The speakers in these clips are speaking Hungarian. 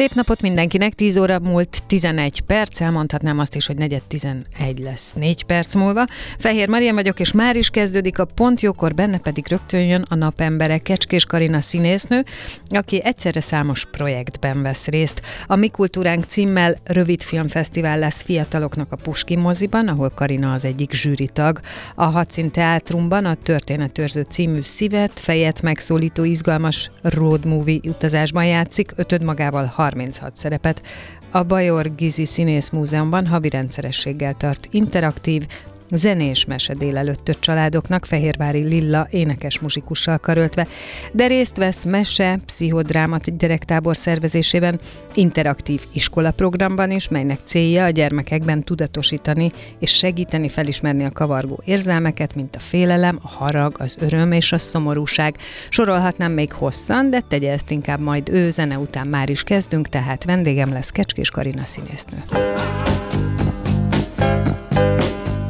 Szép napot mindenkinek, 10 óra múlt 11 perc, elmondhatnám azt is, hogy negyed 11 lesz 4 perc múlva. Fehér Marian vagyok, és már is kezdődik a pont jókor, benne pedig rögtön jön a napembere Kecskés Karina színésznő, aki egyszerre számos projektben vesz részt. A Mi Kultúránk címmel rövid filmfesztivál lesz fiataloknak a Puski moziban, ahol Karina az egyik zsűritag. A Hadszín Teátrumban a Történetőrző című szívet, fejet megszólító izgalmas road movie utazásban játszik, ötöd magával 36 szerepet. A Bajor Gizi Színész Múzeumban havi rendszerességgel tart interaktív, zenés mese délelőtt családoknak Fehérvári Lilla énekes muzsikussal karöltve, de részt vesz mese, pszichodrámat gyerektábor szervezésében, interaktív iskolaprogramban is, melynek célja a gyermekekben tudatosítani és segíteni felismerni a kavargó érzelmeket, mint a félelem, a harag, az öröm és a szomorúság. Sorolhatnám még hosszan, de tegye ezt inkább majd ő, zene után már is kezdünk, tehát vendégem lesz Kecskés Karina színésznő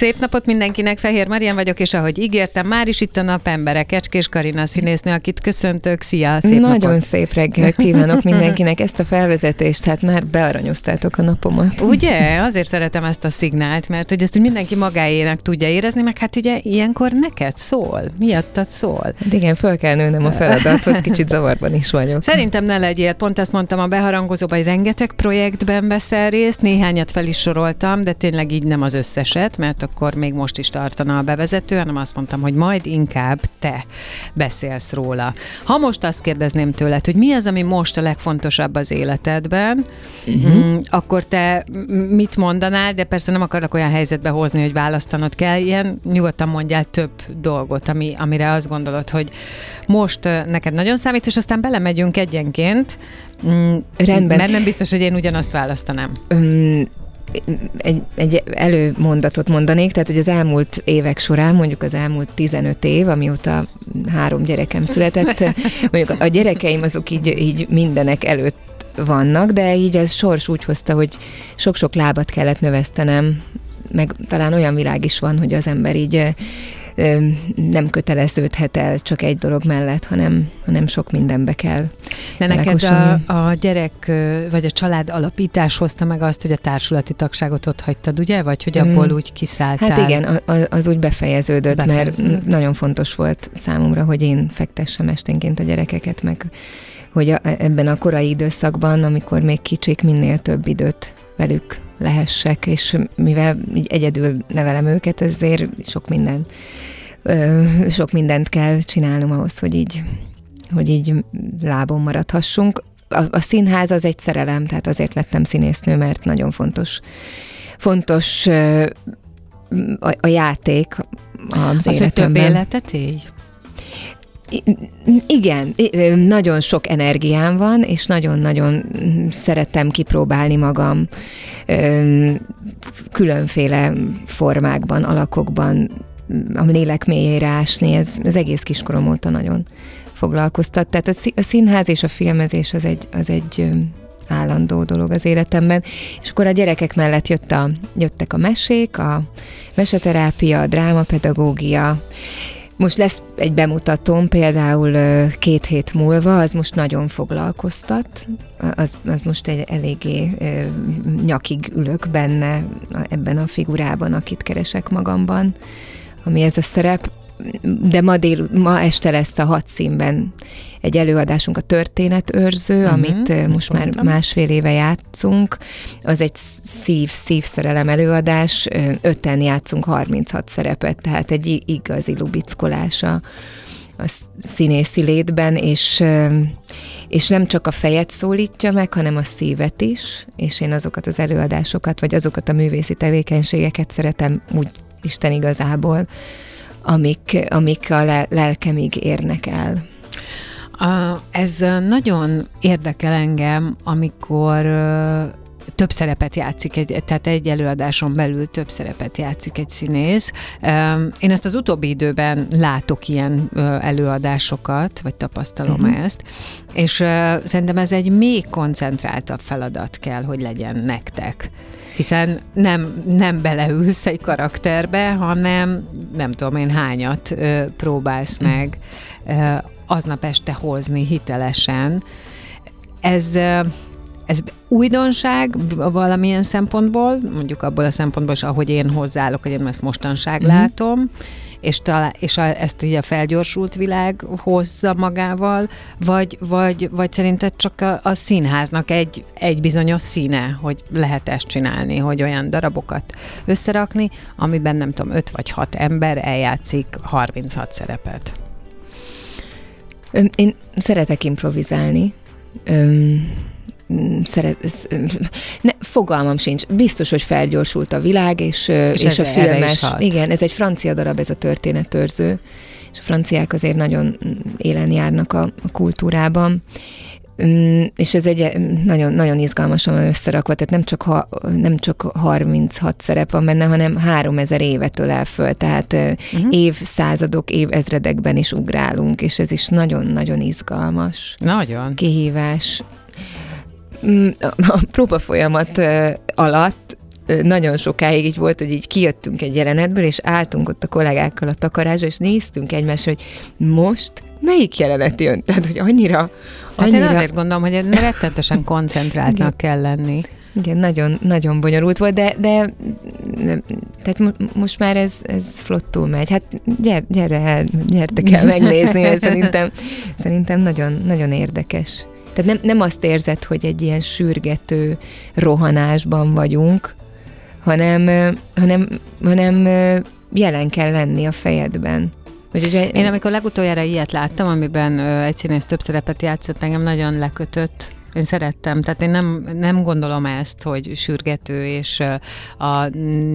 Szép napot mindenkinek, Fehér Marian vagyok, és ahogy ígértem, már is itt a napembere, Kecskés Karina színésznő, akit köszöntök. Szia, szép Nagyon napot. szép reggelt kívánok mindenkinek ezt a felvezetést, hát már bearanyoztátok a napomat. Ugye? Azért szeretem ezt a szignált, mert hogy ezt mindenki magáének tudja érezni, meg hát ugye ilyenkor neked szól, miattad szól. Hát igen, föl kell nőnem a feladathoz, kicsit zavarban is vagyok. Szerintem ne legyél, pont ezt mondtam a beharangozóban, hogy rengeteg projektben veszel részt, néhányat fel is soroltam, de tényleg így nem az összeset, mert akkor még most is tartana a bevezető, hanem azt mondtam, hogy majd inkább te beszélsz róla. Ha most azt kérdezném tőled, hogy mi az, ami most a legfontosabb az életedben, uh-huh. akkor te mit mondanál, de persze nem akarok olyan helyzetbe hozni, hogy választanod kell, ilyen nyugodtan mondjál több dolgot, ami, amire azt gondolod, hogy most neked nagyon számít, és aztán belemegyünk egyenként, mm, Rendben. Mert nem biztos, hogy én ugyanazt választanám. Um, egy, egy előmondatot mondanék, tehát hogy az elmúlt évek során, mondjuk az elmúlt 15 év, amióta három gyerekem született, mondjuk a gyerekeim azok így, így mindenek előtt vannak, de így az sors úgy hozta, hogy sok-sok lábat kellett növesztenem, meg talán olyan világ is van, hogy az ember így nem köteleződhet el csak egy dolog mellett, hanem, hanem sok mindenbe kell. De neked a, a gyerek vagy a család alapítás hozta meg azt, hogy a társulati tagságot ott hagytad, ugye? Vagy hogy abból mm. úgy kiszálltál? Hát igen, az úgy befejeződött, befejeződött, mert nagyon fontos volt számomra, hogy én fektessem esténként a gyerekeket, meg hogy a, ebben a korai időszakban, amikor még kicsik, minél több időt velük lehessek, és mivel így egyedül nevelem őket, ezért sok minden sok mindent kell csinálnom ahhoz, hogy így, hogy így lábon maradhassunk. A, a színház az egy szerelem, tehát azért lettem színésznő, mert nagyon fontos fontos a, a játék az, az életemben. hogy több életet élj? Igen, nagyon sok energiám van, és nagyon-nagyon szeretem kipróbálni magam különféle formákban, alakokban, a lélek mélyére ásni, ez az egész kiskorom óta nagyon foglalkoztat. Tehát a színház és a filmezés az egy, az egy állandó dolog az életemben. És akkor a gyerekek mellett jött a, jöttek a mesék, a meseterápia, a drámapedagógia, most lesz egy bemutatóm, például két hét múlva, az most nagyon foglalkoztat, az, az most egy eléggé nyakig ülök benne ebben a figurában, akit keresek magamban ami ez a szerep, de ma, dél, ma este lesz a hat színben egy előadásunk, a Történetőrző, uh-huh, amit most már mondtam. másfél éve játszunk. Az egy szív, szívszerelem előadás, öten játszunk 36 szerepet, tehát egy igazi lubickolása a színészi létben, és, és nem csak a fejet szólítja meg, hanem a szívet is, és én azokat az előadásokat, vagy azokat a művészi tevékenységeket szeretem úgy Isten igazából, amik, amik a lelkemig érnek el. Ez nagyon érdekel engem, amikor több szerepet játszik, egy, tehát egy előadáson belül több szerepet játszik egy színész. Én ezt az utóbbi időben látok ilyen előadásokat, vagy tapasztalom uh-huh. ezt, és szerintem ez egy még koncentráltabb feladat kell, hogy legyen nektek hiszen nem, nem beleülsz egy karakterbe, hanem nem tudom én hányat ö, próbálsz mhm. meg ö, aznap este hozni hitelesen. Ez ez újdonság valamilyen szempontból, mondjuk abból a szempontból is, ahogy én hozzáállok, hogy én ezt mostanság mm-hmm. látom, és, talán, és a, ezt így a felgyorsult világ hozza magával, vagy, vagy, vagy szerinted csak a, a színháznak egy, egy bizonyos színe, hogy lehet ezt csinálni, hogy olyan darabokat összerakni, amiben nem tudom, öt vagy hat ember eljátszik 36 szerepet. Én szeretek improvizálni. Öm, szeret, ne, fogalmam sincs. Biztos, hogy felgyorsult a világ, és, és, és a filmes. Igen, ez egy francia darab, ez a történetőrző, és a franciák azért nagyon élen járnak a, a kultúrában. Mm, és ez egy nagyon, nagyon izgalmasan összerakva, tehát nem csak, ha, nem csak 36 szerep van benne, hanem 3000 évet ölel föl, tehát uh-huh. évszázadok, évezredekben is ugrálunk, és ez is nagyon-nagyon izgalmas. Nagyon. Kihívás. Mm, a próba folyamat alatt nagyon sokáig így volt, hogy így kijöttünk egy jelenetből, és álltunk ott a kollégákkal a takarásra, és néztünk egymást, hogy most melyik jelenet jön? Tehát, hogy annyira... annyira... Hát én azért gondolom, hogy rettentesen koncentráltnak kell lenni. Igen, nagyon, nagyon bonyolult volt, de, de tehát most már ez, ez flottul megy. Hát gyere, gyere gyertek el megnézni, ez szerintem, szerintem nagyon, nagyon érdekes. Tehát nem, nem azt érzed, hogy egy ilyen sürgető rohanásban vagyunk, hanem, hanem, hanem jelen kell lenni a fejedben. Ugye, én amikor legutoljára ilyet láttam, amiben egy színész több szerepet játszott, engem nagyon lekötött én szerettem, tehát én nem, nem gondolom ezt, hogy sürgető és a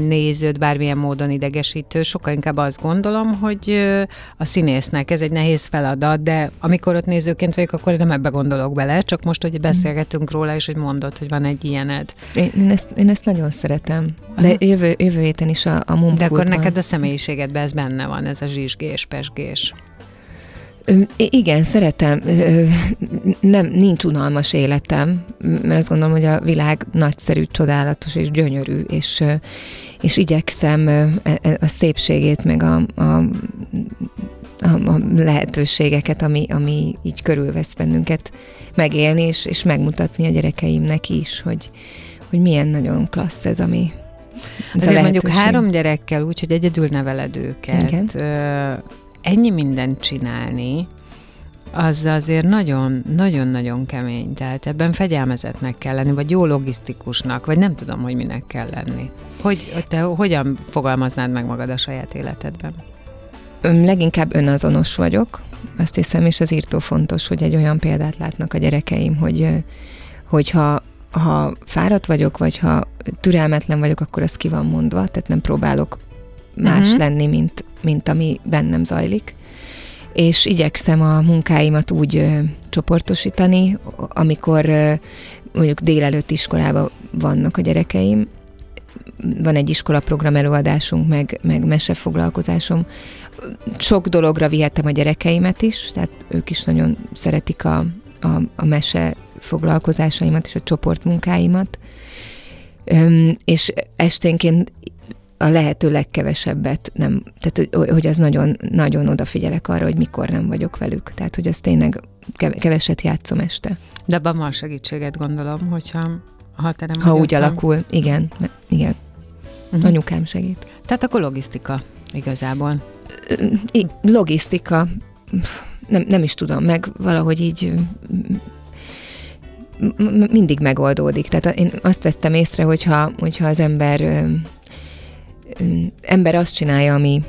nézőt bármilyen módon idegesítő, sokkal inkább azt gondolom, hogy a színésznek ez egy nehéz feladat, de amikor ott nézőként vagyok, akkor én nem ebbe gondolok bele, csak most, hogy beszélgetünk róla, és hogy mondod, hogy van egy ilyened. Én ezt, én ezt nagyon szeretem, de jövő, jövő héten is a, a De akkor neked a személyiségedben ez benne van, ez a zsizsgés, pesgés. Igen, szeretem. Nem, nincs unalmas életem, mert azt gondolom, hogy a világ nagyszerű, csodálatos és gyönyörű, és, és igyekszem e, e, a szépségét, meg a, a, a lehetőségeket, ami, ami így körülvesz bennünket, megélni, és, és megmutatni a gyerekeimnek is, hogy, hogy milyen nagyon klassz ez, ami, ez Azért mondjuk három gyerekkel úgy, hogy egyedül neveled őket. Igen ennyi mindent csinálni, az azért nagyon-nagyon-nagyon kemény. Tehát ebben fegyelmezetnek kell lenni, vagy jó logisztikusnak, vagy nem tudom, hogy minek kell lenni. Hogy te hogyan fogalmaznád meg magad a saját életedben? Leginkább önazonos vagyok. Azt hiszem, és az írtó fontos, hogy egy olyan példát látnak a gyerekeim, hogy hogyha ha fáradt vagyok, vagy ha türelmetlen vagyok, akkor az ki van mondva, tehát nem próbálok más uh-huh. lenni, mint, mint ami bennem zajlik. És igyekszem a munkáimat úgy ö, csoportosítani, amikor ö, mondjuk délelőtt iskolában vannak a gyerekeim, van egy iskolaprogram előadásunk, meg, meg mesefoglalkozásom. Sok dologra vihetem a gyerekeimet is, tehát ők is nagyon szeretik a, a, a mese foglalkozásaimat és a csoportmunkáimat. Öm, és esténként a lehető legkevesebbet nem, tehát hogy az nagyon, nagyon odafigyelek arra, hogy mikor nem vagyok velük. Tehát, hogy az tényleg keveset játszom este. De abban van segítséget, gondolom, hogyha ha te nem Ha úgy nem. alakul, igen, igen. Uh-huh. Anyukám segít. Tehát akkor logisztika igazából. Logisztika, nem, nem is tudom, meg valahogy így mindig megoldódik. Tehát én azt vettem észre, hogyha, hogyha az ember ember azt csinálja, ami,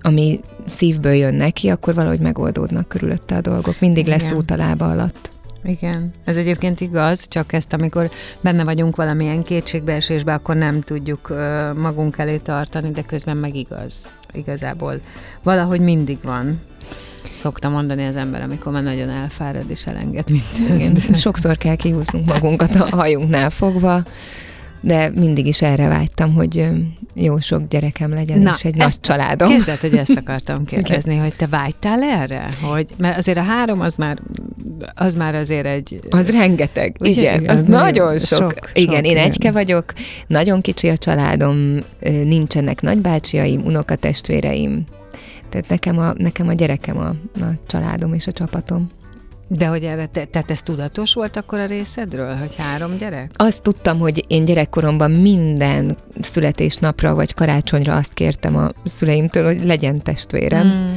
ami szívből jön neki, akkor valahogy megoldódnak körülötte a dolgok. Mindig lesz Igen. út a lába alatt. Igen, ez egyébként igaz, csak ezt amikor benne vagyunk valamilyen kétségbeesésbe, akkor nem tudjuk magunk elé tartani, de közben meg igaz. Igazából valahogy mindig van. Szokta mondani az ember, amikor már nagyon elfárad és elenged mindent. Igen. Sokszor kell kihúznunk magunkat a hajunknál fogva, de mindig is erre vágytam, hogy jó sok gyerekem legyen, Na, és egy ezt- nagy családom. Képzeld, hogy ezt akartam kérdezni, hogy te vágytál erre? Hogy, mert azért a három az már, az már azért egy... Az rengeteg, Ugye? igen, Igen, az nagyon nagyon sok. sok, Igen, sok, én igen. egyke vagyok, nagyon kicsi a családom, nincsenek nagybácsiaim, unokatestvéreim, tehát nekem a, nekem a gyerekem a, a családom és a csapatom. De hogy erre, te, tehát ez tudatos volt akkor a részedről, hogy három gyerek? Azt tudtam, hogy én gyerekkoromban minden születésnapra vagy karácsonyra azt kértem a szüleimtől, hogy legyen testvérem. Mm.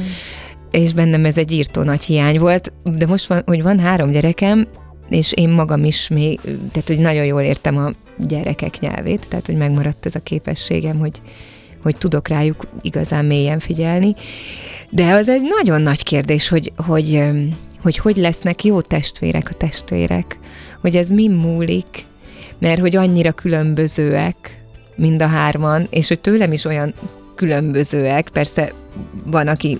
és bennem ez egy írtó nagy hiány volt, de most van, hogy van három gyerekem, és én magam is még, tehát hogy nagyon jól értem a gyerekek nyelvét, tehát hogy megmaradt ez a képességem, hogy, hogy tudok rájuk igazán mélyen figyelni. De az egy nagyon nagy kérdés, hogy hogy, hogy, hogy lesznek jó testvérek a testvérek, hogy ez mi múlik, mert hogy annyira különbözőek mind a hárman, és hogy tőlem is olyan különbözőek, persze van, aki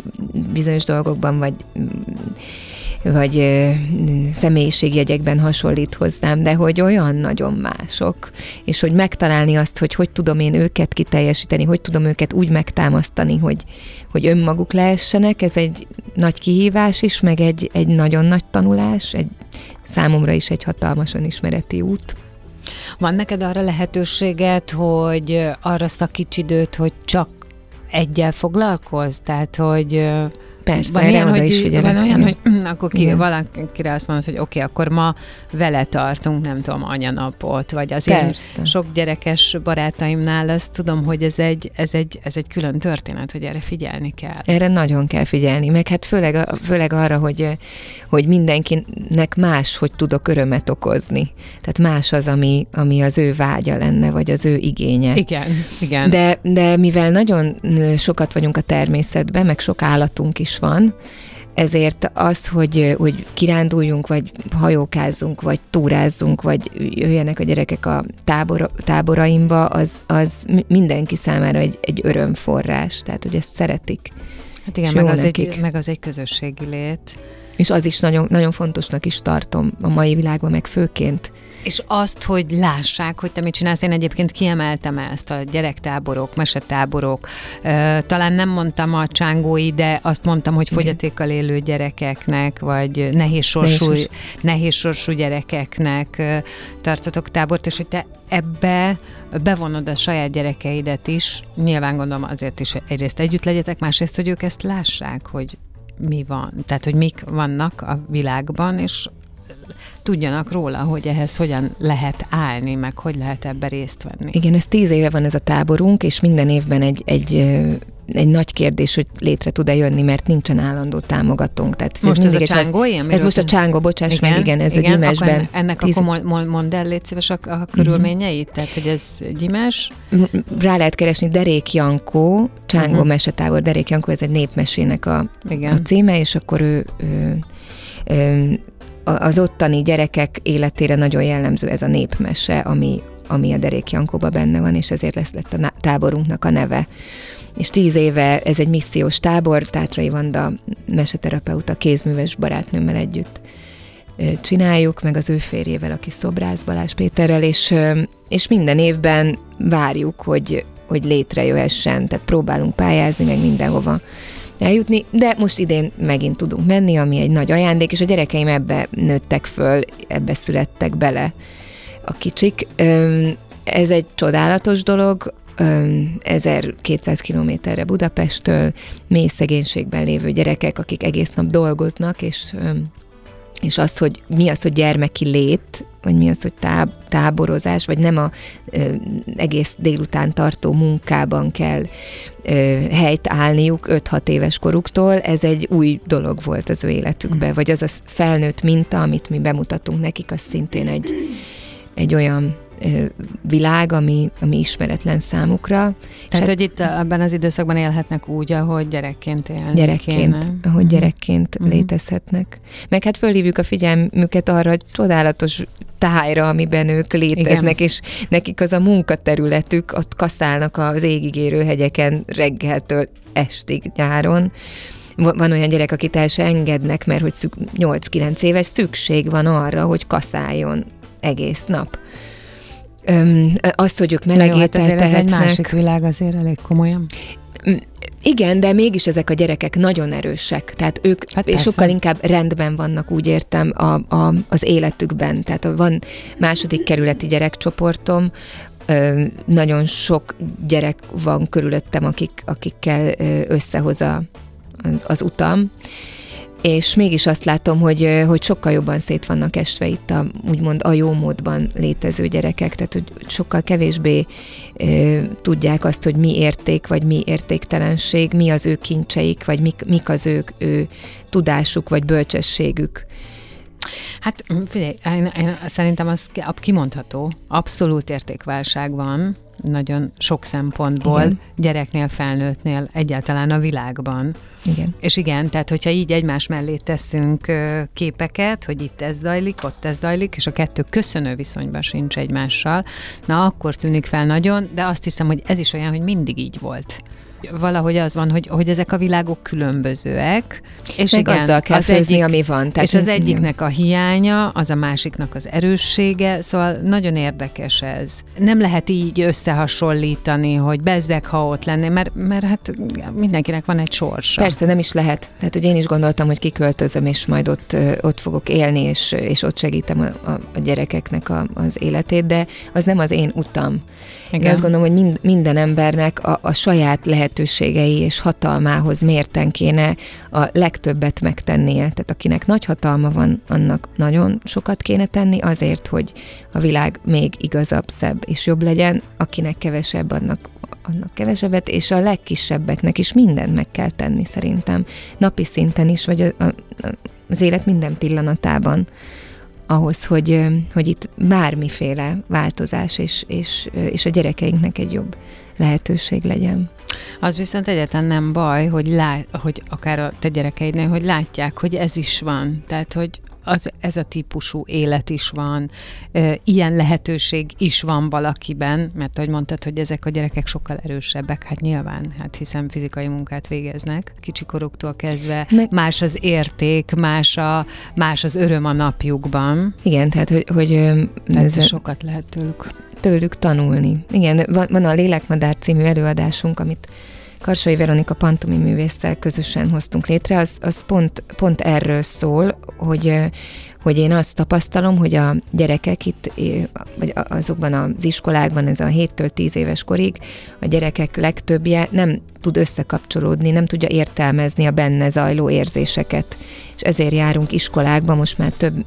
bizonyos dolgokban vagy vagy személyiségjegyekben hasonlít hozzám, de hogy olyan nagyon mások, és hogy megtalálni azt, hogy hogy tudom én őket kiteljesíteni, hogy tudom őket úgy megtámasztani, hogy, hogy önmaguk lehessenek, ez egy nagy kihívás is, meg egy, egy nagyon nagy tanulás, egy számomra is egy hatalmas önismereti út. Van neked arra lehetőséget, hogy arra szakíts időt, hogy csak egyel foglalkozz? Tehát, hogy Persze, van ilyen, hogy, is figyelek. Van olyan, Igen. hogy mm, akkor ki, Igen. valakire azt mondod, hogy oké, okay, akkor ma vele tartunk, nem tudom, anyanapot, vagy az én Persze. sok gyerekes barátaimnál azt tudom, hogy ez egy, ez, egy, ez egy külön történet, hogy erre figyelni kell. Erre nagyon kell figyelni, meg hát főleg, főleg arra, hogy, hogy mindenkinek más, hogy tudok örömet okozni. Tehát más az, ami, ami az ő vágya lenne, vagy az ő igénye. Igen, igen. De, de mivel nagyon sokat vagyunk a természetben, meg sok állatunk is van, ezért az, hogy, hogy kiránduljunk, vagy hajókázzunk, vagy túrázzunk, vagy jöjjenek a gyerekek a tábor, táboraimba, az, az mi- mindenki számára egy, egy örömforrás. Tehát, hogy ezt szeretik. hát igen, meg az, egy, meg az egy közösségi lét. És az is nagyon, nagyon fontosnak is tartom a mai világban, meg főként. És azt, hogy lássák, hogy te mit csinálsz, én egyébként kiemeltem ezt a gyerektáborok, mesetáborok. Talán nem mondtam a csángói, de azt mondtam, hogy fogyatékkal élő gyerekeknek, vagy nehéz sorsú, Nehéz nehéz sorsú gyerekeknek tartotok tábort, és hogy te ebbe bevonod a saját gyerekeidet is. Nyilván gondolom azért is, hogy egyrészt együtt legyetek, másrészt, hogy ők ezt lássák, hogy mi van, tehát hogy mik vannak a világban, és tudjanak róla, hogy ehhez hogyan lehet állni, meg hogy lehet ebbe részt venni. Igen, ez tíz éve van ez a táborunk, és minden évben egy, egy, egy nagy kérdés, hogy létre tud-e jönni, mert nincsen állandó támogatónk. Tehát Most ez a mindig egy haz- csángó ilyen? Ez most a csángó, bocsáss meg, igen, ez a gyimesben. Ennek tíz- akkor mond, mond, mondd el, légy szíves a, a körülményeit? Tehát, hogy ez gyímes? M- Rá lehet keresni Derék Jankó, Csángó uh-huh. mesetábor. Derék Jankó, ez egy népmesének a, Igen. a címe, és akkor ő, ő, ő a- az ottani gyerekek életére nagyon jellemző ez a népmese, ami, ami a Derék Jankóban benne van, és ezért lesz lett a táborunknak a neve. És tíz éve ez egy missziós tábor, Tátrai Vanda meseterapeuta kézműves barátnőmmel együtt csináljuk, meg az ő férjével, aki szobrász Balázs Péterrel, és, és minden évben várjuk, hogy, hogy létrejöhessen, tehát próbálunk pályázni, meg mindenhova eljutni, de most idén megint tudunk menni, ami egy nagy ajándék, és a gyerekeim ebbe nőttek föl, ebbe születtek bele a kicsik. Ez egy csodálatos dolog, öm, 1200 kilométerre Budapesttől, mély szegénységben lévő gyerekek, akik egész nap dolgoznak, és és az, hogy mi az, hogy gyermeki lét, vagy mi az, hogy táb, táborozás, vagy nem a ö, egész délután tartó munkában kell ö, helyt állniuk 5-6 éves koruktól, ez egy új dolog volt az ő életükben, vagy az a felnőtt minta, amit mi bemutatunk nekik, az szintén egy, egy olyan világ, ami, ami ismeretlen számukra. Tehát, hát, hogy itt ebben az időszakban élhetnek úgy, ahogy gyerekként élnek Gyerekként, kéne. ahogy gyerekként uh-huh. létezhetnek. Meg hát fölhívjuk a figyelmüket arra, hogy csodálatos tájra, amiben ők léteznek, Igen. és nekik az a munkaterületük, ott kaszálnak az égigérő hegyeken reggeltől estig nyáron. Van olyan gyerek, akit el se engednek, mert hogy 8-9 éves szükség van arra, hogy kaszáljon egész nap. Öm, azt, hogy ők melegét hát ez egy másik világ azért elég komolyan. Igen, de mégis ezek a gyerekek nagyon erősek, tehát ők hát és sokkal inkább rendben vannak, úgy értem, a, a, az életükben. Tehát van második kerületi gyerekcsoportom, ö, nagyon sok gyerek van körülöttem, akik, akikkel összehoz a, az, az utam, és mégis azt látom, hogy, hogy sokkal jobban szét vannak esve itt a, úgymond a jó módban létező gyerekek, tehát hogy sokkal kevésbé e, tudják azt, hogy mi érték, vagy mi értéktelenség, mi az ő kincseik, vagy mik, mik az ők ő tudásuk, vagy bölcsességük. Hát figyelj, én, én szerintem az kimondható, abszolút értékválság van, nagyon sok szempontból, igen. gyereknél, felnőttnél, egyáltalán a világban. Igen. És igen, tehát hogyha így egymás mellé teszünk képeket, hogy itt ez zajlik, ott ez zajlik, és a kettő köszönő viszonyban sincs egymással, na akkor tűnik fel nagyon, de azt hiszem, hogy ez is olyan, hogy mindig így volt valahogy az van, hogy, hogy ezek a világok különbözőek. És Meg igen, azzal kell az főzni, egyik, ami van. Tehát és az egyiknek a hiánya, az a másiknak az erőssége, szóval nagyon érdekes ez. Nem lehet így összehasonlítani, hogy bezzek, ha ott lenné, mert, mert hát mindenkinek van egy sorsa. Persze, nem is lehet. Tehát, hogy én is gondoltam, hogy kiköltözöm, és majd ott, ott fogok élni, és, és ott segítem a, a, a gyerekeknek a, az életét, de az nem az én utam. Igen. Én azt gondolom, hogy mind, minden embernek a, a saját lehetőségei és hatalmához mérten kéne a legtöbbet megtennie. Tehát akinek nagy hatalma van, annak nagyon sokat kéne tenni azért, hogy a világ még igazabb, szebb és jobb legyen. Akinek kevesebb, annak annak kevesebbet, és a legkisebbeknek is mindent meg kell tenni szerintem. Napi szinten is, vagy a, a, az élet minden pillanatában ahhoz, hogy, hogy itt bármiféle változás és, és, és a gyerekeinknek egy jobb lehetőség legyen. Az viszont egyáltalán nem baj, hogy, lá, hogy akár a te gyerekeidnél, hogy látják, hogy ez is van. Tehát, hogy az, ez a típusú élet is van, ilyen lehetőség is van valakiben, mert ahogy mondtad, hogy ezek a gyerekek sokkal erősebbek, hát nyilván, hát hiszen fizikai munkát végeznek, kicsikoroktól kezdve, Meg... más az érték, más, a, más az öröm a napjukban. Igen, tehát hogy... hogy tehát ez sokat lehet tőlük. Tőlük tanulni. Igen, van, van a Lélekmadár című előadásunk, amit Karsai Veronika Pantumi művésszel közösen hoztunk létre, az, az pont, pont erről szól, hogy, hogy én azt tapasztalom, hogy a gyerekek itt, vagy azokban az iskolákban, ez a 7-től 10 éves korig, a gyerekek legtöbbje nem tud összekapcsolódni, nem tudja értelmezni a benne zajló érzéseket. És ezért járunk iskolákba, most már több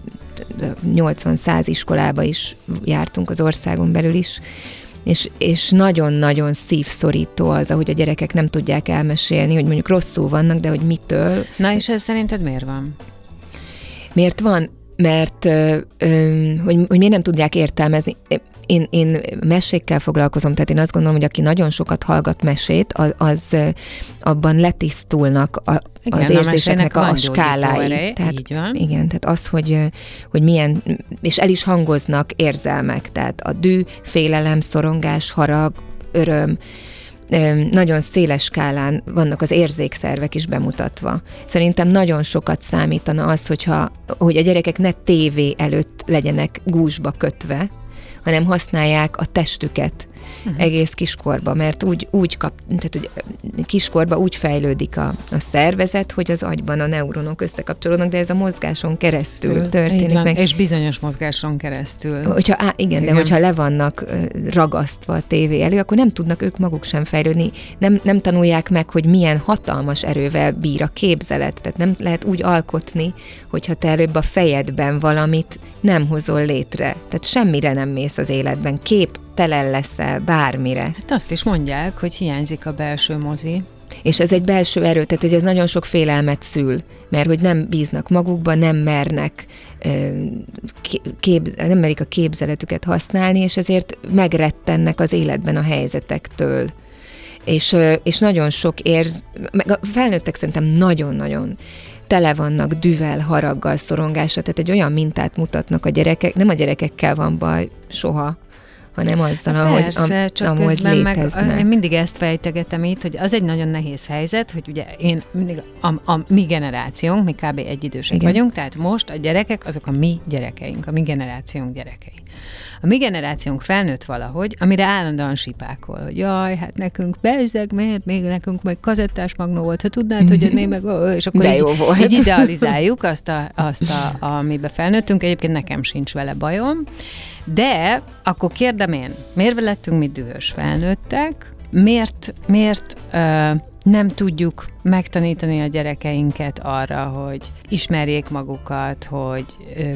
80-100 iskolába is jártunk az országon belül is, és, és nagyon-nagyon szívszorító az, ahogy a gyerekek nem tudják elmesélni, hogy mondjuk rosszul vannak, de hogy mitől. Na és ez szerinted miért van? Miért van? Mert hogy, hogy miért nem tudják értelmezni én, én mesékkel foglalkozom, tehát én azt gondolom, hogy aki nagyon sokat hallgat mesét, az, az abban letisztulnak a, igen, az érzéseknek a, a skálái. Ereje, tehát, így van. Igen, tehát az, hogy, hogy milyen, és el is hangoznak érzelmek, tehát a dű, félelem, szorongás, harag, öröm, nagyon széles skálán vannak az érzékszervek is bemutatva. Szerintem nagyon sokat számítana az, hogyha, hogy a gyerekek ne tévé előtt legyenek gúzsba kötve, hanem használják a testüket uh-huh. egész kiskorba, mert úgy, úgy kap, tehát hogy kiskorba úgy fejlődik a, a szervezet, hogy az agyban a neuronok összekapcsolódnak, de ez a mozgáson keresztül Től, történik van, meg. És bizonyos mozgáson keresztül. Hogyha, á, igen, igen, de hogyha le vannak ragasztva a tévé elő, akkor nem tudnak ők maguk sem fejlődni, nem, nem tanulják meg, hogy milyen hatalmas erővel bír a képzelet, tehát nem lehet úgy alkotni, hogyha te előbb a fejedben valamit nem hozol létre. Tehát semmire nem mész az életben. Kép telen leszel bármire. Hát azt is mondják, hogy hiányzik a belső mozi. És ez egy belső erő, tehát hogy ez nagyon sok félelmet szül, mert hogy nem bíznak magukba, nem mernek kép, nem merik a képzeletüket használni, és ezért megrettennek az életben a helyzetektől. És, és nagyon sok érz, meg a felnőttek szerintem nagyon-nagyon tele vannak düvel, haraggal, szorongással, tehát egy olyan mintát mutatnak a gyerekek, nem a gyerekekkel van baj soha, hanem azzal, ahogy Persze, am, csak ahogy közben léteznek. meg én mindig ezt fejtegetem itt, hogy az egy nagyon nehéz helyzet, hogy ugye én mindig a, a mi generációnk, mi kb. egyidősek Igen. vagyunk, tehát most a gyerekek azok a mi gyerekeink, a mi generációnk gyerekei. A mi generációnk felnőtt valahogy, amire állandóan sipákol, hogy jaj, hát nekünk bezzeg, miért még nekünk meg kazettás magnó volt, ha tudnád, hogy mi meg, és akkor így, jó volt. így idealizáljuk azt, a, azt a, amiben felnőttünk, egyébként nekem sincs vele bajom, de akkor kérdem én, miért lettünk mi dühös felnőttek, miért, miért uh, nem tudjuk megtanítani a gyerekeinket arra, hogy ismerjék magukat, hogy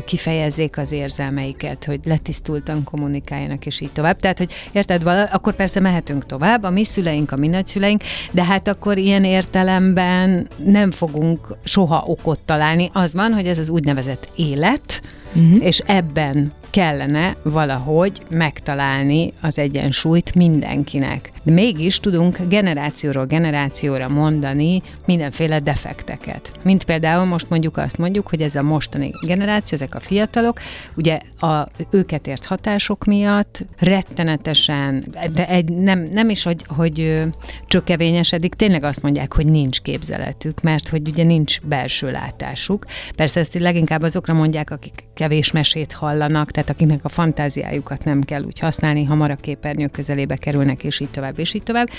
kifejezzék az érzelmeiket, hogy letisztultan kommunikáljanak, és így tovább. Tehát, hogy érted, vala, akkor persze mehetünk tovább, a mi szüleink, a mi nagyszüleink, de hát akkor ilyen értelemben nem fogunk soha okot találni. Az van, hogy ez az úgynevezett élet, uh-huh. és ebben kellene valahogy megtalálni az egyensúlyt mindenkinek. De mégis tudunk generációról generációra mondani mindenféle defekteket. Mint például most mondjuk azt mondjuk, hogy ez a mostani generáció, ezek a fiatalok, ugye a őket ért hatások miatt rettenetesen, de egy, nem, nem is, hogy, hogy csökkevényesedik, tényleg azt mondják, hogy nincs képzeletük, mert hogy ugye nincs belső látásuk. Persze ezt leginkább azokra mondják, akik kevés mesét hallanak, tehát akiknek a fantáziájukat nem kell úgy használni, hamar a képernyő közelébe kerülnek, és így tovább, és így tovább.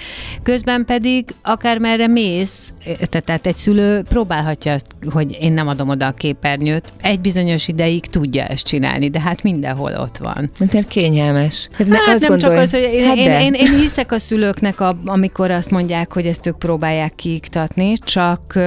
Közben pedig akár merre mész, tehát egy szülő próbálhatja azt, hogy én nem adom oda a képernyőt. Egy bizonyos ideig tudja ezt csinálni, de hát mindenhol ott van. Mert kényelmes. Hát, hát azt nem gondolj, csak az, hogy én, hát én, én, én hiszek a szülőknek, a, amikor azt mondják, hogy ezt ők próbálják kiiktatni, csak,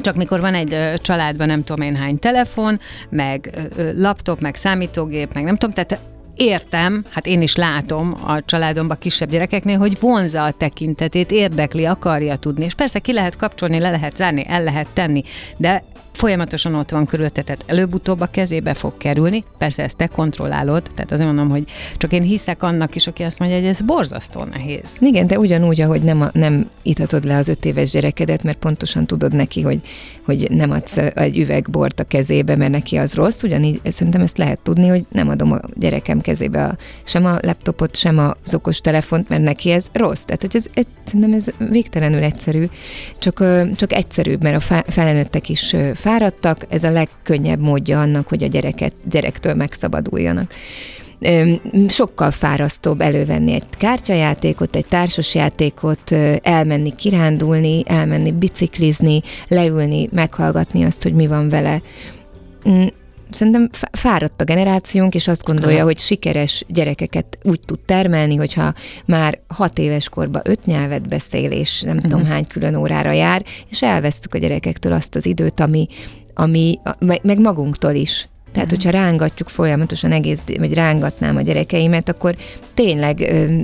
csak mikor van egy családban nem tudom én hány telefon, meg laptop, meg számítógép, meg nem tudom, tehát értem, hát én is látom a családomban kisebb gyerekeknél, hogy vonza a tekintetét, érdekli, akarja tudni, és persze ki lehet kapcsolni, le lehet zárni, el lehet tenni, de folyamatosan ott van körülötte, előbb-utóbb a kezébe fog kerülni. Persze ezt te kontrollálod, tehát azért mondom, hogy csak én hiszek annak is, aki azt mondja, hogy ez borzasztó nehéz. Igen, de ugyanúgy, ahogy nem, a, nem itatod le az öt éves gyerekedet, mert pontosan tudod neki, hogy, hogy nem adsz egy üveg bort a kezébe, mert neki az rossz, ugyanígy szerintem ezt lehet tudni, hogy nem adom a gyerekem kezébe a, sem a laptopot, sem az okos telefont, mert neki ez rossz. Tehát, hogy ez, ez szerintem ez végtelenül egyszerű, csak, csak egyszerűbb, mert a felnőttek is fáradtak, ez a legkönnyebb módja annak, hogy a gyereket, gyerektől megszabaduljanak sokkal fárasztóbb elővenni egy kártyajátékot, egy társasjátékot, elmenni kirándulni, elmenni biciklizni, leülni, meghallgatni azt, hogy mi van vele. Szerintem fáradt a generációnk, és azt gondolja, Aha. hogy sikeres gyerekeket úgy tud termelni, hogyha már hat éves korban öt nyelvet beszél, és nem uh-huh. tudom hány külön órára jár, és elvesztük a gyerekektől azt az időt, ami, ami meg magunktól is. Tehát, hogyha rángatjuk folyamatosan egész, vagy rángatnám a gyerekeimet, akkor tényleg ö,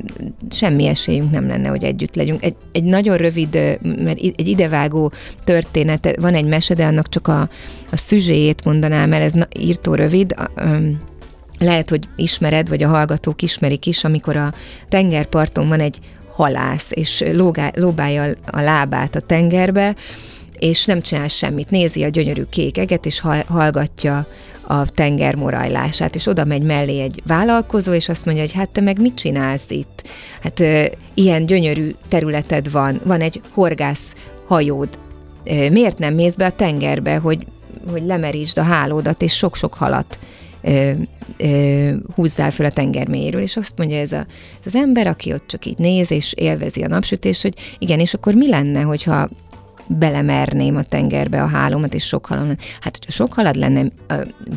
semmi esélyünk nem lenne, hogy együtt legyünk. Egy, egy nagyon rövid, mert egy idevágó történet, van egy mese, de annak csak a, a szüzséjét mondanám, mert ez na, írtó rövid. Ö, lehet, hogy ismered, vagy a hallgatók ismerik is, amikor a tengerparton van egy halász, és lógá, lóbálja a lábát a tengerbe, és nem csinál semmit. Nézi a gyönyörű kék eget, és hallgatja a tenger morajlását, és oda megy mellé egy vállalkozó, és azt mondja, hogy hát te meg mit csinálsz itt? Hát ö, ilyen gyönyörű területed van, van egy horgász hajód, ö, miért nem mész be a tengerbe, hogy, hogy lemerítsd a hálódat, és sok-sok halat ö, ö, húzzál fel a tenger mélyéről, és azt mondja ez, a, ez az ember, aki ott csak így néz, és élvezi a napsütést, hogy igen, és akkor mi lenne, hogyha belemerném a tengerbe a hálómat, és sok lenne. Hát, hogyha sok halad lenne,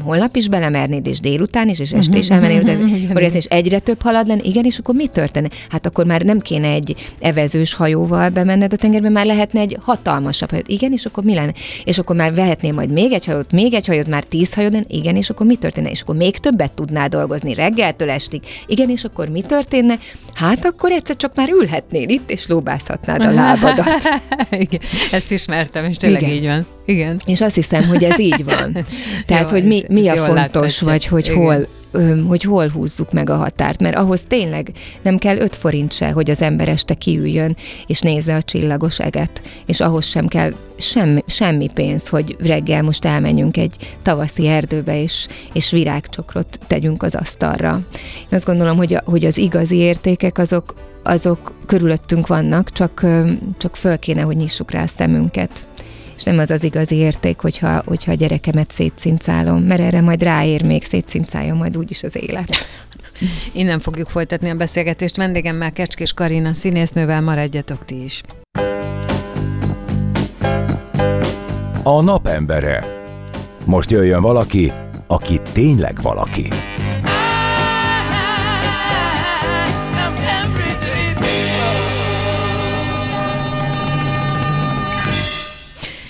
holnap is belemernéd, és délután is, és este is elmennél, akkor ez is egyre több halad lenne, igen, és akkor mi történne? Hát akkor már nem kéne egy evezős hajóval bemenned a tengerbe, már lehetne egy hatalmasabb hajó. Igen, és akkor mi lenne? És akkor már vehetnél majd még egy hajót, még egy hajót, már tíz hajót lenne, igen, és akkor mi történne? És akkor még többet tudnál dolgozni reggeltől estig. Igen, és akkor mi történne? Hát akkor egyszer csak már ülhetnél itt, és lóbázhatnád a lábadat. Igen, ezt ismertem, és tényleg Igen. így van. Igen. És azt hiszem, hogy ez így van. Tehát, jó, hogy mi, mi a fontos, vagy hogy Igen. hol hogy hol húzzuk meg a határt, mert ahhoz tényleg nem kell öt forint se, hogy az ember este kiüljön és nézze a csillagos eget, és ahhoz sem kell semmi, semmi pénz, hogy reggel most elmenjünk egy tavaszi erdőbe, és, és virágcsokrot tegyünk az asztalra. Én azt gondolom, hogy, a, hogy az igazi értékek azok, azok körülöttünk vannak, csak, csak föl kéne, hogy nyissuk rá a szemünket és nem az az igazi érték, hogyha, hogyha a gyerekemet szétszincálom, mert erre majd ráér még, szétszincáljon majd úgyis az élet. Innen fogjuk folytatni a beszélgetést. Vendégemmel Kecskés Karina színésznővel maradjatok ti is. A napembere. Most jöjjön valaki, aki tényleg valaki.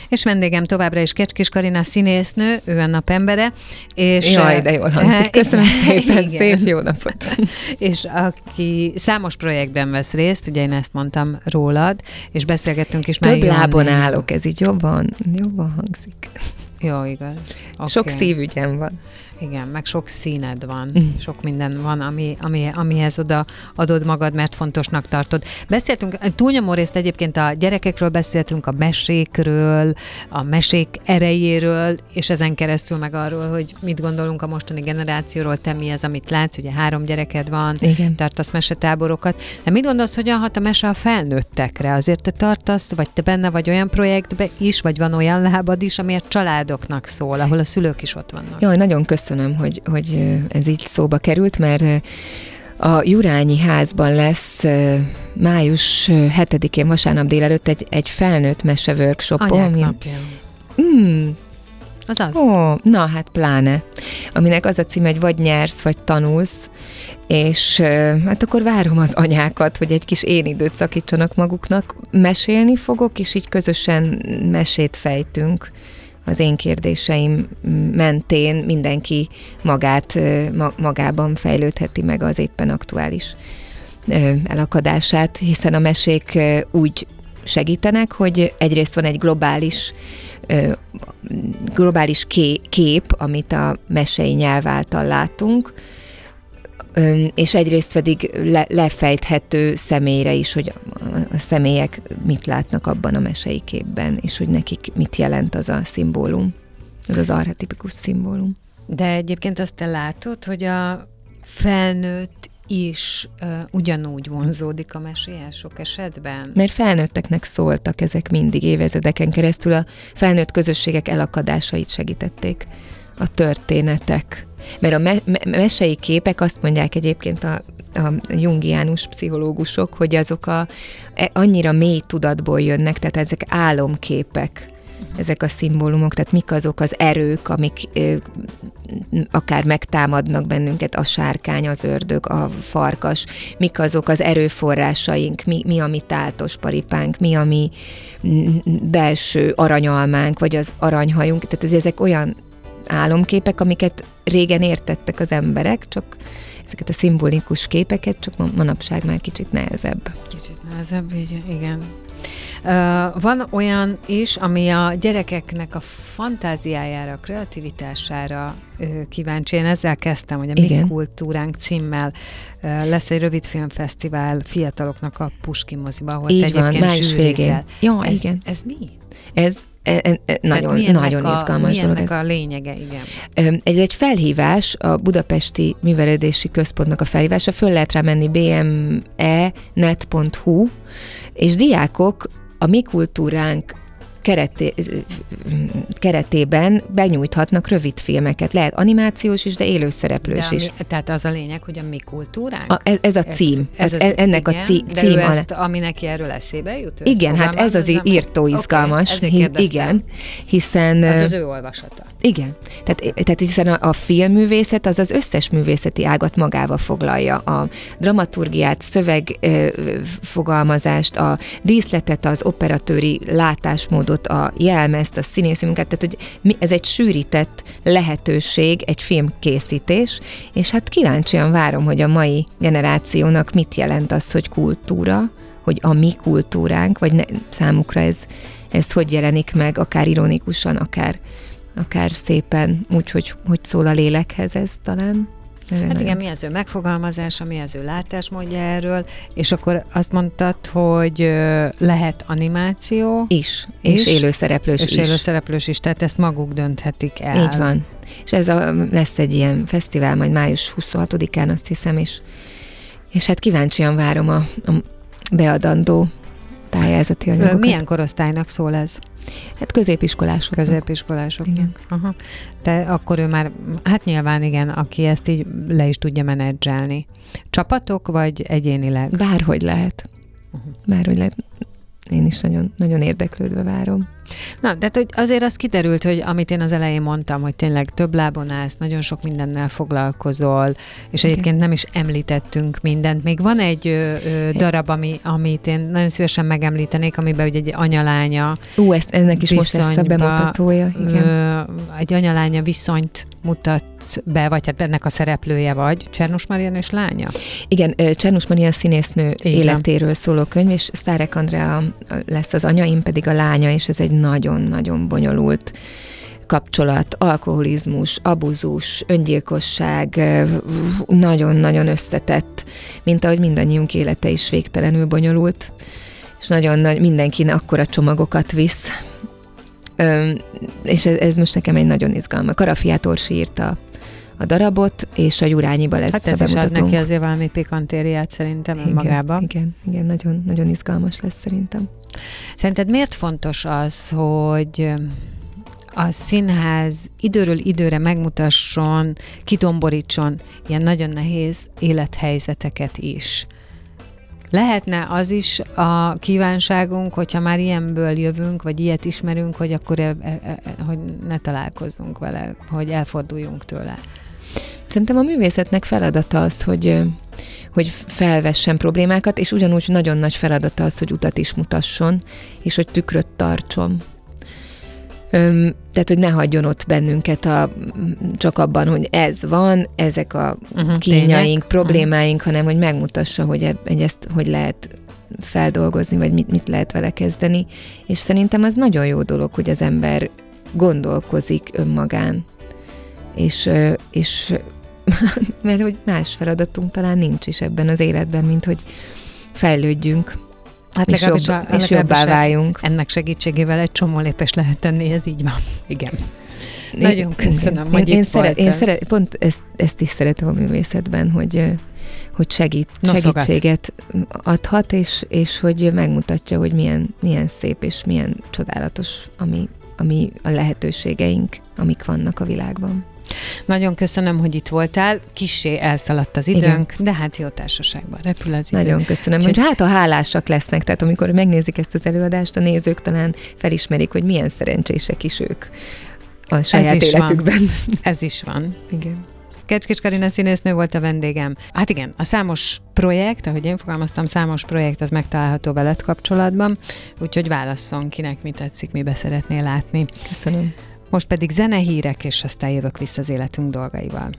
És vendégem továbbra is Kecskés Karina színésznő, ő a napembere. És, Jaj, de jól hangzik. Köszönöm szépen, igen. szép jó napot. és aki számos projektben vesz részt, ugye én ezt mondtam rólad, és beszélgettünk is Több lábon állok, ez így jobban, jobban hangzik. Jó, igaz. Okay. Sok szívügyem van. Igen, meg sok színed van, mm. sok minden van, ami, ami, amihez oda adod magad, mert fontosnak tartod. Beszéltünk, túlnyomó részt egyébként a gyerekekről beszéltünk, a mesékről, a mesék erejéről, és ezen keresztül meg arról, hogy mit gondolunk a mostani generációról, te mi az, amit látsz, ugye három gyereked van, Igen. tartasz mesetáborokat, de mit gondolsz, hogyan hat a mese a felnőttekre? Azért te tartasz, vagy te benne vagy olyan projektbe is, vagy van olyan lábad is, ami a családoknak szól, ahol a szülők is ott vannak? Jaj, nagyon köszönöm köszönöm, hogy, hogy ez így szóba került, mert a Jurányi házban lesz május 7-én vasárnap délelőtt egy, egy felnőtt mese workshopom. Anyák napja. Mm, az az. Ó, na hát pláne. Aminek az a cím, hogy vagy nyersz, vagy tanulsz, és hát akkor várom az anyákat, hogy egy kis én időt szakítsanak maguknak. Mesélni fogok, és így közösen mesét fejtünk az én kérdéseim mentén mindenki magát, magában fejlődheti meg az éppen aktuális elakadását, hiszen a mesék úgy segítenek, hogy egyrészt van egy globális globális kép, amit a mesei nyelv által látunk, és egyrészt pedig le, lefejthető személyre is, hogy a személyek mit látnak abban a mesei képben, és hogy nekik mit jelent az a szimbólum, az az archetipikus szimbólum. De egyébként azt te látod, hogy a felnőtt is uh, ugyanúgy vonzódik a meséhez sok esetben? Mert felnőtteknek szóltak ezek mindig évezredeken keresztül, a felnőtt közösségek elakadásait segítették a történetek. Mert a me- me- mesei képek azt mondják egyébként a, a jungiánus pszichológusok, hogy azok a, e, annyira mély tudatból jönnek, tehát ezek álomképek. Ezek a szimbólumok, tehát mik azok az erők, amik ö, akár megtámadnak bennünket, a sárkány, az ördög, a farkas, mik azok az erőforrásaink, mi, mi a mi táltos paripánk, mi a mi belső aranyalmánk, vagy az aranyhajunk, tehát ezek olyan álomképek, amiket régen értettek az emberek, csak ezeket a szimbolikus képeket, csak manapság már kicsit nehezebb. Kicsit nehezebb, igen. Uh, van olyan is, ami a gyerekeknek a fantáziájára, a kreativitására uh, kíváncsi. Én ezzel kezdtem, hogy a Igen. Mi Kultúránk címmel uh, lesz egy rövidfilmfesztivál fiataloknak a Puski moziba, ahol Így van, május végén. Ja, ez, igen. Ez mi? Ez e, e, e, nagyon, nagyon a, izgalmas dolog. Ez. a lényege, igen? Ez egy felhívás, a Budapesti Művelődési Központnak a felhívása, föl lehet rá menni bme.net.hu, és diákok a mi kultúránk kereté, keretében benyújthatnak rövid filmeket. Lehet animációs is, de élőszereplős de is. Mi, tehát az a lényeg, hogy a mi kultúránk? A, ez, ez a cím. Ez, ez, ez ennek igen, a cí, de cím. ő alá- ezt, ami neki erről eszébe jut? Igen, hát ez az fogalmazza? írtó izgalmas. ezért Hi- igen, hiszen... Az az ő olvasata. Igen. Tehát, tehát hiszen a, a filmművészet az az összes művészeti ágat magába foglalja. A dramaturgiát, szövegfogalmazást, a díszletet, az operatőri látásmódot, a jelmezt, a színészi munkát, tehát hogy ez egy sűrített lehetőség, egy filmkészítés, és hát kíváncsian várom, hogy a mai generációnak mit jelent az, hogy kultúra, hogy a mi kultúránk, vagy ne, számukra ez, ez hogy jelenik meg, akár ironikusan, akár akár szépen, úgy, hogy, hogy szól a lélekhez ez talán. Erre Hát igen, mi az ő megfogalmazása, mi az ő látásmódja erről, és akkor azt mondtad, hogy lehet animáció, Is, és, És- élőszereplős és is. élőszereplős is, tehát ezt maguk dönthetik el. Így van. És ez a, lesz egy ilyen fesztivál majd május 26-án, azt hiszem, és, és hát kíváncsian várom a, a beadandó pályázati anyagokat. Milyen korosztálynak szól ez? Hát középiskolások. Középiskolások. Igen. Aha. Te akkor ő már, hát nyilván igen, aki ezt így le is tudja menedzselni. Csapatok, vagy egyénileg? Bárhogy lehet. Bárhogy lehet. Én is nagyon, nagyon érdeklődve várom. Na, de hát, hogy azért az kiderült, hogy amit én az elején mondtam, hogy tényleg több lábon állsz, nagyon sok mindennel foglalkozol, és Igen. egyébként nem is említettünk mindent. Még van egy ö, ö, darab, ami, amit én nagyon szívesen megemlítenék, amiben ugye egy anyalánya, Ú, ezt, ennek is most lesz a bemutatója. Igen. ö, egy anyalánya viszonyt mutatsz be, vagy hát ennek a szereplője vagy, Csernus Marian és lánya? Igen, Csernus Maria színésznő van. életéről szóló könyv, és Sztárek Andrea lesz az anya, én pedig a lánya, és ez egy nagyon-nagyon bonyolult kapcsolat, alkoholizmus, abuzus, öngyilkosság, nagyon-nagyon összetett, mint ahogy mindannyiunk élete is végtelenül bonyolult, és nagyon nagy, mindenki akkora csomagokat visz. Ö, és ez, ez most nekem egy nagyon izgalma. Karafiát Orsi írta a darabot, és a Jurányiba lesz Hát ez is ad neki azért valami pikantériát szerintem Igen, magába. Igen, igen nagyon, nagyon izgalmas lesz szerintem. Szerinted miért fontos az, hogy a színház időről időre megmutasson, kidomborítson ilyen nagyon nehéz élethelyzeteket is? Lehetne az is a kívánságunk, hogyha már ilyenből jövünk, vagy ilyet ismerünk, hogy akkor e, e, e, hogy ne találkozzunk vele, hogy elforduljunk tőle. Szerintem a művészetnek feladata az, hogy, hogy felvessen problémákat, és ugyanúgy nagyon nagy feladata az, hogy utat is mutasson, és hogy tükröt tartson. Öm, tehát, hogy ne hagyjon ott bennünket a, csak abban, hogy ez van, ezek a Uh-huh, kínjaink, problémáink, hanem hogy megmutassa, hogy, eb- hogy ezt hogy lehet feldolgozni, vagy mit, mit lehet vele kezdeni. És szerintem az nagyon jó dolog, hogy az ember gondolkozik önmagán. És, és mert hogy más feladatunk talán nincs is ebben az életben, mint hogy fejlődjünk, Hát és, jobb, a- és jobbá legalábbis a- váljunk. Ennek segítségével egy csomó lépést lehet tenni, ez így van. Igen. Nagyon Én- köszönöm, igen. hogy én, én, itt szeret, én szeret, pont ezt, ezt is szeretem a művészetben, hogy hogy segít, segítséget adhat, és, és hogy megmutatja, hogy milyen, milyen szép és milyen csodálatos, ami, ami a lehetőségeink, amik vannak a világban. Nagyon köszönöm, hogy itt voltál. Kissé elszaladt az Igen. időnk, de hát jó társaságban repül az idő. Nagyon köszönöm, Úgyhogy- hogy hát a hálásak lesznek, tehát amikor megnézik ezt az előadást, a nézők talán felismerik, hogy milyen szerencsések is ők a saját van. életükben. Ez is van. Igen. Kecskés Karina színésznő volt a vendégem. Hát igen, a számos projekt, ahogy én fogalmaztam, számos projekt az megtalálható veled kapcsolatban, úgyhogy válasszon, kinek mi tetszik, mibe szeretnél látni. Köszönöm. Most pedig zenehírek, és aztán jövök vissza az életünk dolgaival.